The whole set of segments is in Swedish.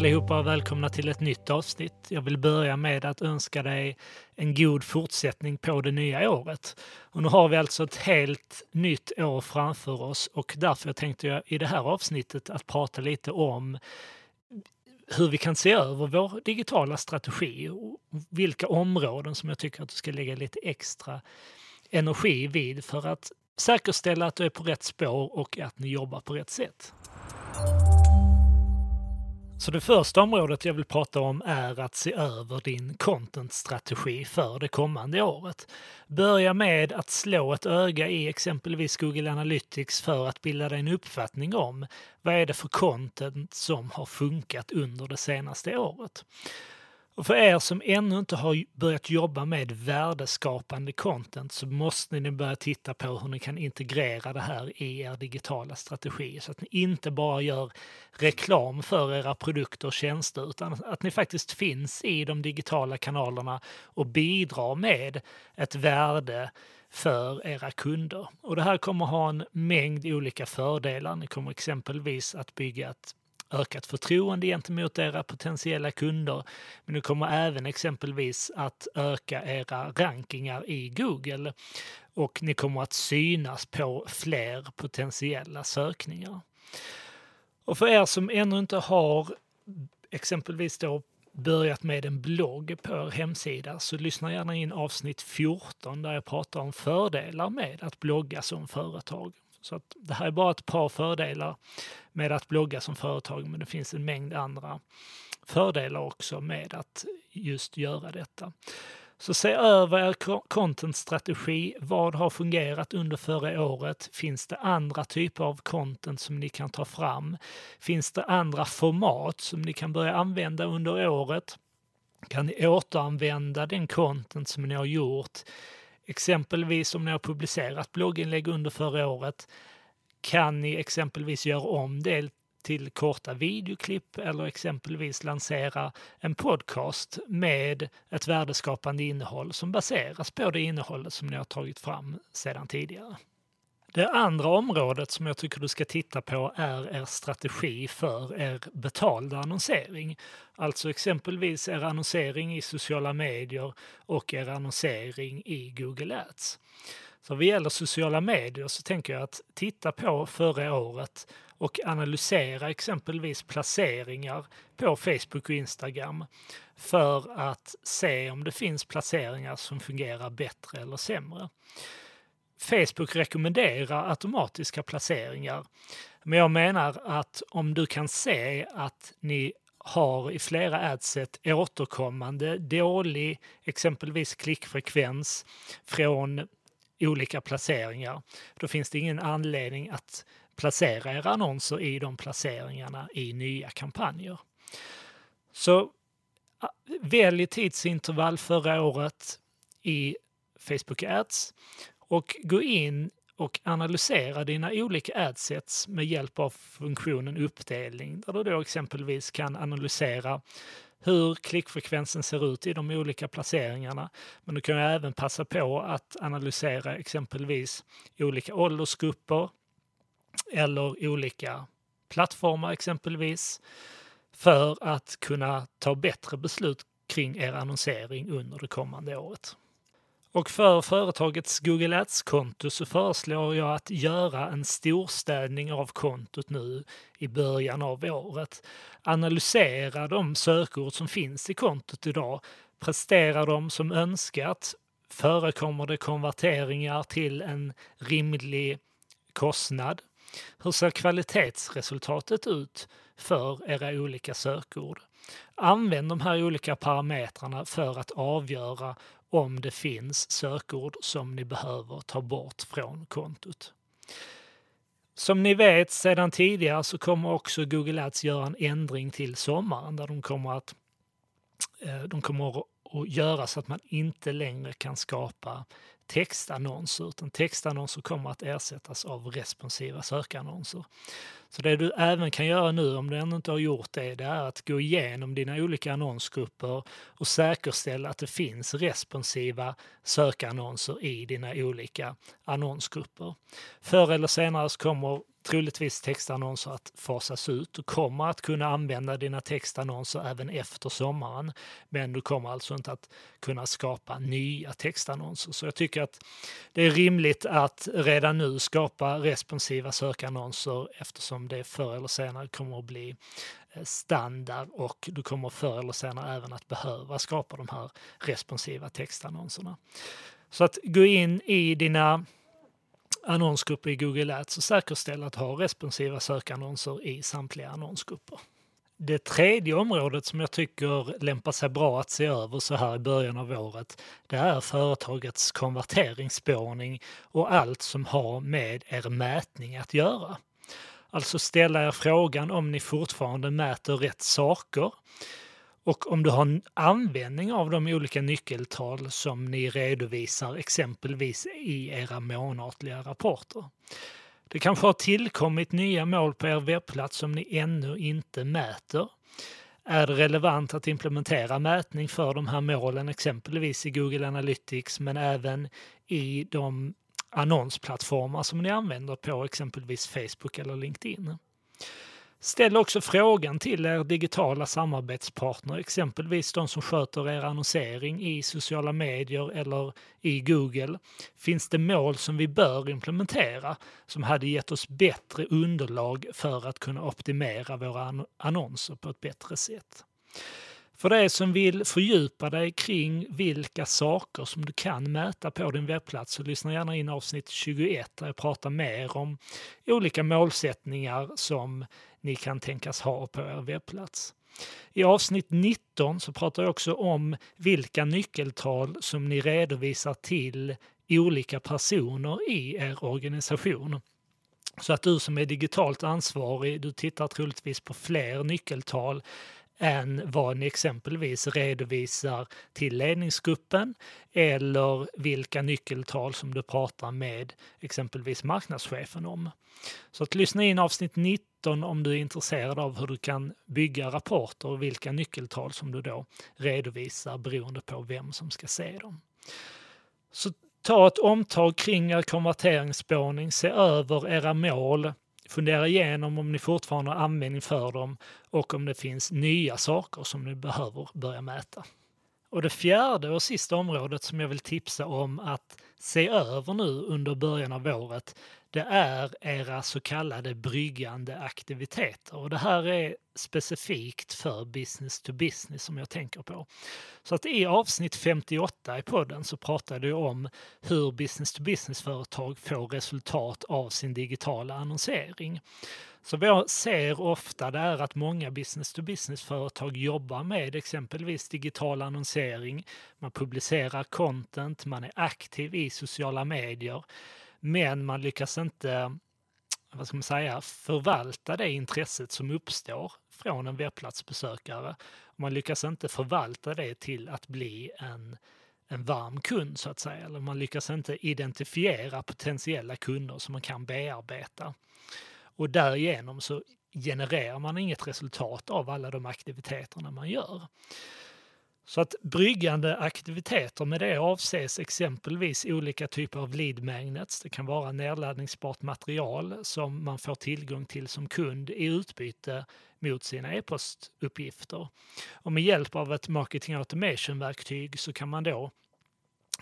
allihopa och välkomna till ett nytt avsnitt. Jag vill börja med att önska dig en god fortsättning på det nya året. Och nu har vi alltså ett helt nytt år framför oss och därför tänkte jag i det här avsnittet att prata lite om hur vi kan se över vår digitala strategi och vilka områden som jag tycker att du ska lägga lite extra energi vid för att säkerställa att du är på rätt spår och att ni jobbar på rätt sätt. Så det första området jag vill prata om är att se över din contentstrategi för det kommande året. Börja med att slå ett öga i exempelvis Google Analytics för att bilda dig en uppfattning om vad är det för content som har funkat under det senaste året. Och för er som ännu inte har börjat jobba med värdeskapande content så måste ni börja titta på hur ni kan integrera det här i er digitala strategi så att ni inte bara gör reklam för era produkter och tjänster utan att ni faktiskt finns i de digitala kanalerna och bidrar med ett värde för era kunder. Och det här kommer ha en mängd olika fördelar. Ni kommer exempelvis att bygga ett ökat förtroende gentemot era potentiella kunder. Men ni kommer även exempelvis att öka era rankingar i Google och ni kommer att synas på fler potentiella sökningar. Och för er som ännu inte har exempelvis då börjat med en blogg på er hemsida så lyssna gärna in avsnitt 14 där jag pratar om fördelar med att blogga som företag. Så att det här är bara ett par fördelar med att blogga som företag, men det finns en mängd andra fördelar också med att just göra detta. Så se över er contentstrategi. Vad har fungerat under förra året? Finns det andra typer av content som ni kan ta fram? Finns det andra format som ni kan börja använda under året? Kan ni återanvända den content som ni har gjort? Exempelvis om ni har publicerat blogginlägg under förra året kan ni exempelvis göra om det till korta videoklipp eller exempelvis lansera en podcast med ett värdeskapande innehåll som baseras på det innehållet som ni har tagit fram sedan tidigare. Det andra området som jag tycker du ska titta på är er strategi för er betalda annonsering. Alltså exempelvis er annonsering i sociala medier och er annonsering i Google Ads. Så vad gäller sociala medier så tänker jag att titta på förra året och analysera exempelvis placeringar på Facebook och Instagram för att se om det finns placeringar som fungerar bättre eller sämre. Facebook rekommenderar automatiska placeringar. Men jag menar att om du kan se att ni har i flera adset återkommande dålig exempelvis klickfrekvens från olika placeringar, då finns det ingen anledning att placera era annonser i de placeringarna i nya kampanjer. Så välj tidsintervall förra året i Facebook Ads och gå in och analysera dina olika adsets med hjälp av funktionen uppdelning där du då exempelvis kan analysera hur klickfrekvensen ser ut i de olika placeringarna. Men du kan även passa på att analysera exempelvis olika åldersgrupper eller olika plattformar exempelvis för att kunna ta bättre beslut kring er annonsering under det kommande året. Och för företagets Google Ads-konto så föreslår jag att göra en storstädning av kontot nu i början av året. Analysera de sökord som finns i kontot idag, prestera dem som önskat, förekommer det konverteringar till en rimlig kostnad? Hur ser kvalitetsresultatet ut för era olika sökord? Använd de här olika parametrarna för att avgöra om det finns sökord som ni behöver ta bort från kontot. Som ni vet sedan tidigare så kommer också Google Ads göra en ändring till sommaren där de kommer att eh, de kommer att göra så att man inte längre kan skapa textannonser, utan textannonser kommer att ersättas av responsiva sökannonser. Så det du även kan göra nu om du ännu inte har gjort det, det är att gå igenom dina olika annonsgrupper och säkerställa att det finns responsiva sökannonser i dina olika annonsgrupper. Förr eller senare så kommer troligtvis textannonser att fasas ut. Du kommer att kunna använda dina textannonser även efter sommaren, men du kommer alltså inte att kunna skapa nya textannonser. Så jag tycker att det är rimligt att redan nu skapa responsiva sökannonser eftersom det förr eller senare kommer att bli eh, standard och du kommer förr eller senare även att behöva skapa de här responsiva textannonserna. Så att gå in i dina annonsgrupper i Google Ads och säkerställ att ha responsiva sökannonser i samtliga annonsgrupper. Det tredje området som jag tycker lämpar sig bra att se över så här i början av året, det är företagets konverteringsspårning och allt som har med er mätning att göra. Alltså ställa er frågan om ni fortfarande mäter rätt saker och om du har användning av de olika nyckeltal som ni redovisar exempelvis i era månatliga rapporter. Det kanske har tillkommit nya mål på er webbplats som ni ännu inte mäter. Är det relevant att implementera mätning för de här målen, exempelvis i Google Analytics, men även i de annonsplattformar som ni använder på exempelvis Facebook eller LinkedIn? Ställ också frågan till er digitala samarbetspartner, exempelvis de som sköter er annonsering i sociala medier eller i Google. Finns det mål som vi bör implementera som hade gett oss bättre underlag för att kunna optimera våra annonser på ett bättre sätt? För dig som vill fördjupa dig kring vilka saker som du kan mäta på din webbplats så lyssna gärna in avsnitt 21 där jag pratar mer om olika målsättningar som ni kan tänkas ha på er webbplats. I avsnitt 19 så pratar jag också om vilka nyckeltal som ni redovisar till olika personer i er organisation. Så att du som är digitalt ansvarig, du tittar troligtvis på fler nyckeltal än vad ni exempelvis redovisar till ledningsgruppen eller vilka nyckeltal som du pratar med exempelvis marknadschefen om. Så att lyssna in avsnitt 19 om du är intresserad av hur du kan bygga rapporter och vilka nyckeltal som du då redovisar beroende på vem som ska se dem. Så ta ett omtag kring er konverteringsspårning, se över era mål, Fundera igenom om ni fortfarande har användning för dem och om det finns nya saker som ni behöver börja mäta. Och det fjärde och sista området som jag vill tipsa om att se över nu under början av året, det är era så kallade bryggande aktiviteter. Och det här är specifikt för business to business som jag tänker på. Så att i avsnitt 58 i podden så pratade jag om hur business to business-företag får resultat av sin digitala annonsering. Så vad jag ser ofta det är att många business to business-företag jobbar med exempelvis digital annonsering. Man publicerar content, man är aktiv i sociala medier, men man lyckas inte vad ska man säga, förvalta det intresset som uppstår från en webbplatsbesökare. Man lyckas inte förvalta det till att bli en, en varm kund så att säga. Eller man lyckas inte identifiera potentiella kunder som man kan bearbeta. Och därigenom så genererar man inget resultat av alla de aktiviteterna man gör. Så att bryggande aktiviteter med det avses exempelvis olika typer av lead magnets. Det kan vara nedladdningsbart material som man får tillgång till som kund i utbyte mot sina e-postuppgifter. Och med hjälp av ett marketing automation-verktyg så kan man då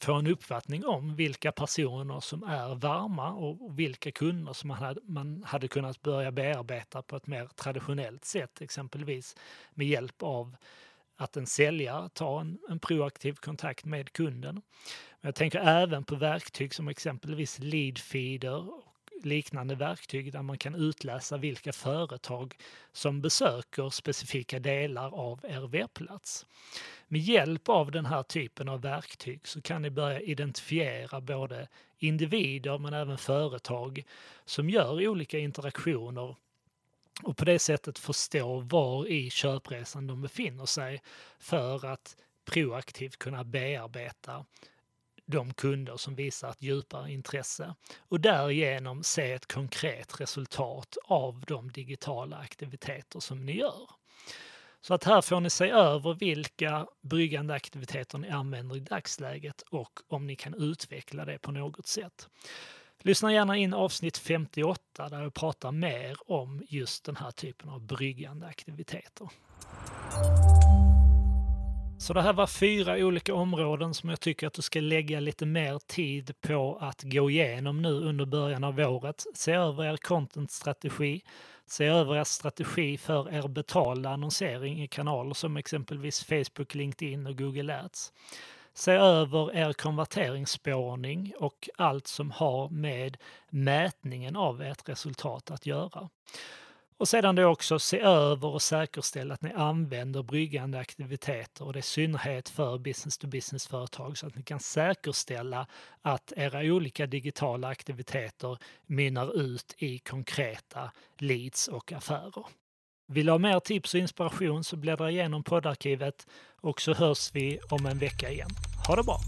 få en uppfattning om vilka personer som är varma och vilka kunder som man hade, man hade kunnat börja bearbeta på ett mer traditionellt sätt, exempelvis med hjälp av att en säljare tar en, en proaktiv kontakt med kunden. Men jag tänker även på verktyg som exempelvis Leadfeeder och liknande verktyg där man kan utläsa vilka företag som besöker specifika delar av er webbplats. Med hjälp av den här typen av verktyg så kan ni börja identifiera både individer men även företag som gör olika interaktioner och på det sättet förstå var i köpresan de befinner sig för att proaktivt kunna bearbeta de kunder som visar ett djupare intresse och därigenom se ett konkret resultat av de digitala aktiviteter som ni gör. Så att här får ni se över vilka bryggande aktiviteter ni använder i dagsläget och om ni kan utveckla det på något sätt. Lyssna gärna in avsnitt 58 där jag pratar mer om just den här typen av bryggande aktiviteter. Så det här var fyra olika områden som jag tycker att du ska lägga lite mer tid på att gå igenom nu under början av året. Se över er contentstrategi, se över er strategi för er betalda annonsering i kanaler som exempelvis Facebook, LinkedIn och Google Ads. Se över er konverteringsspårning och allt som har med mätningen av ert resultat att göra. Och sedan då också se över och säkerställa att ni använder bryggande aktiviteter och det är i synnerhet för business to business-företag så att ni kan säkerställa att era olika digitala aktiviteter mynnar ut i konkreta leads och affärer. Vill du ha mer tips och inspiration så bläddra igenom poddarkivet och så hörs vi om en vecka igen. Ha det bra!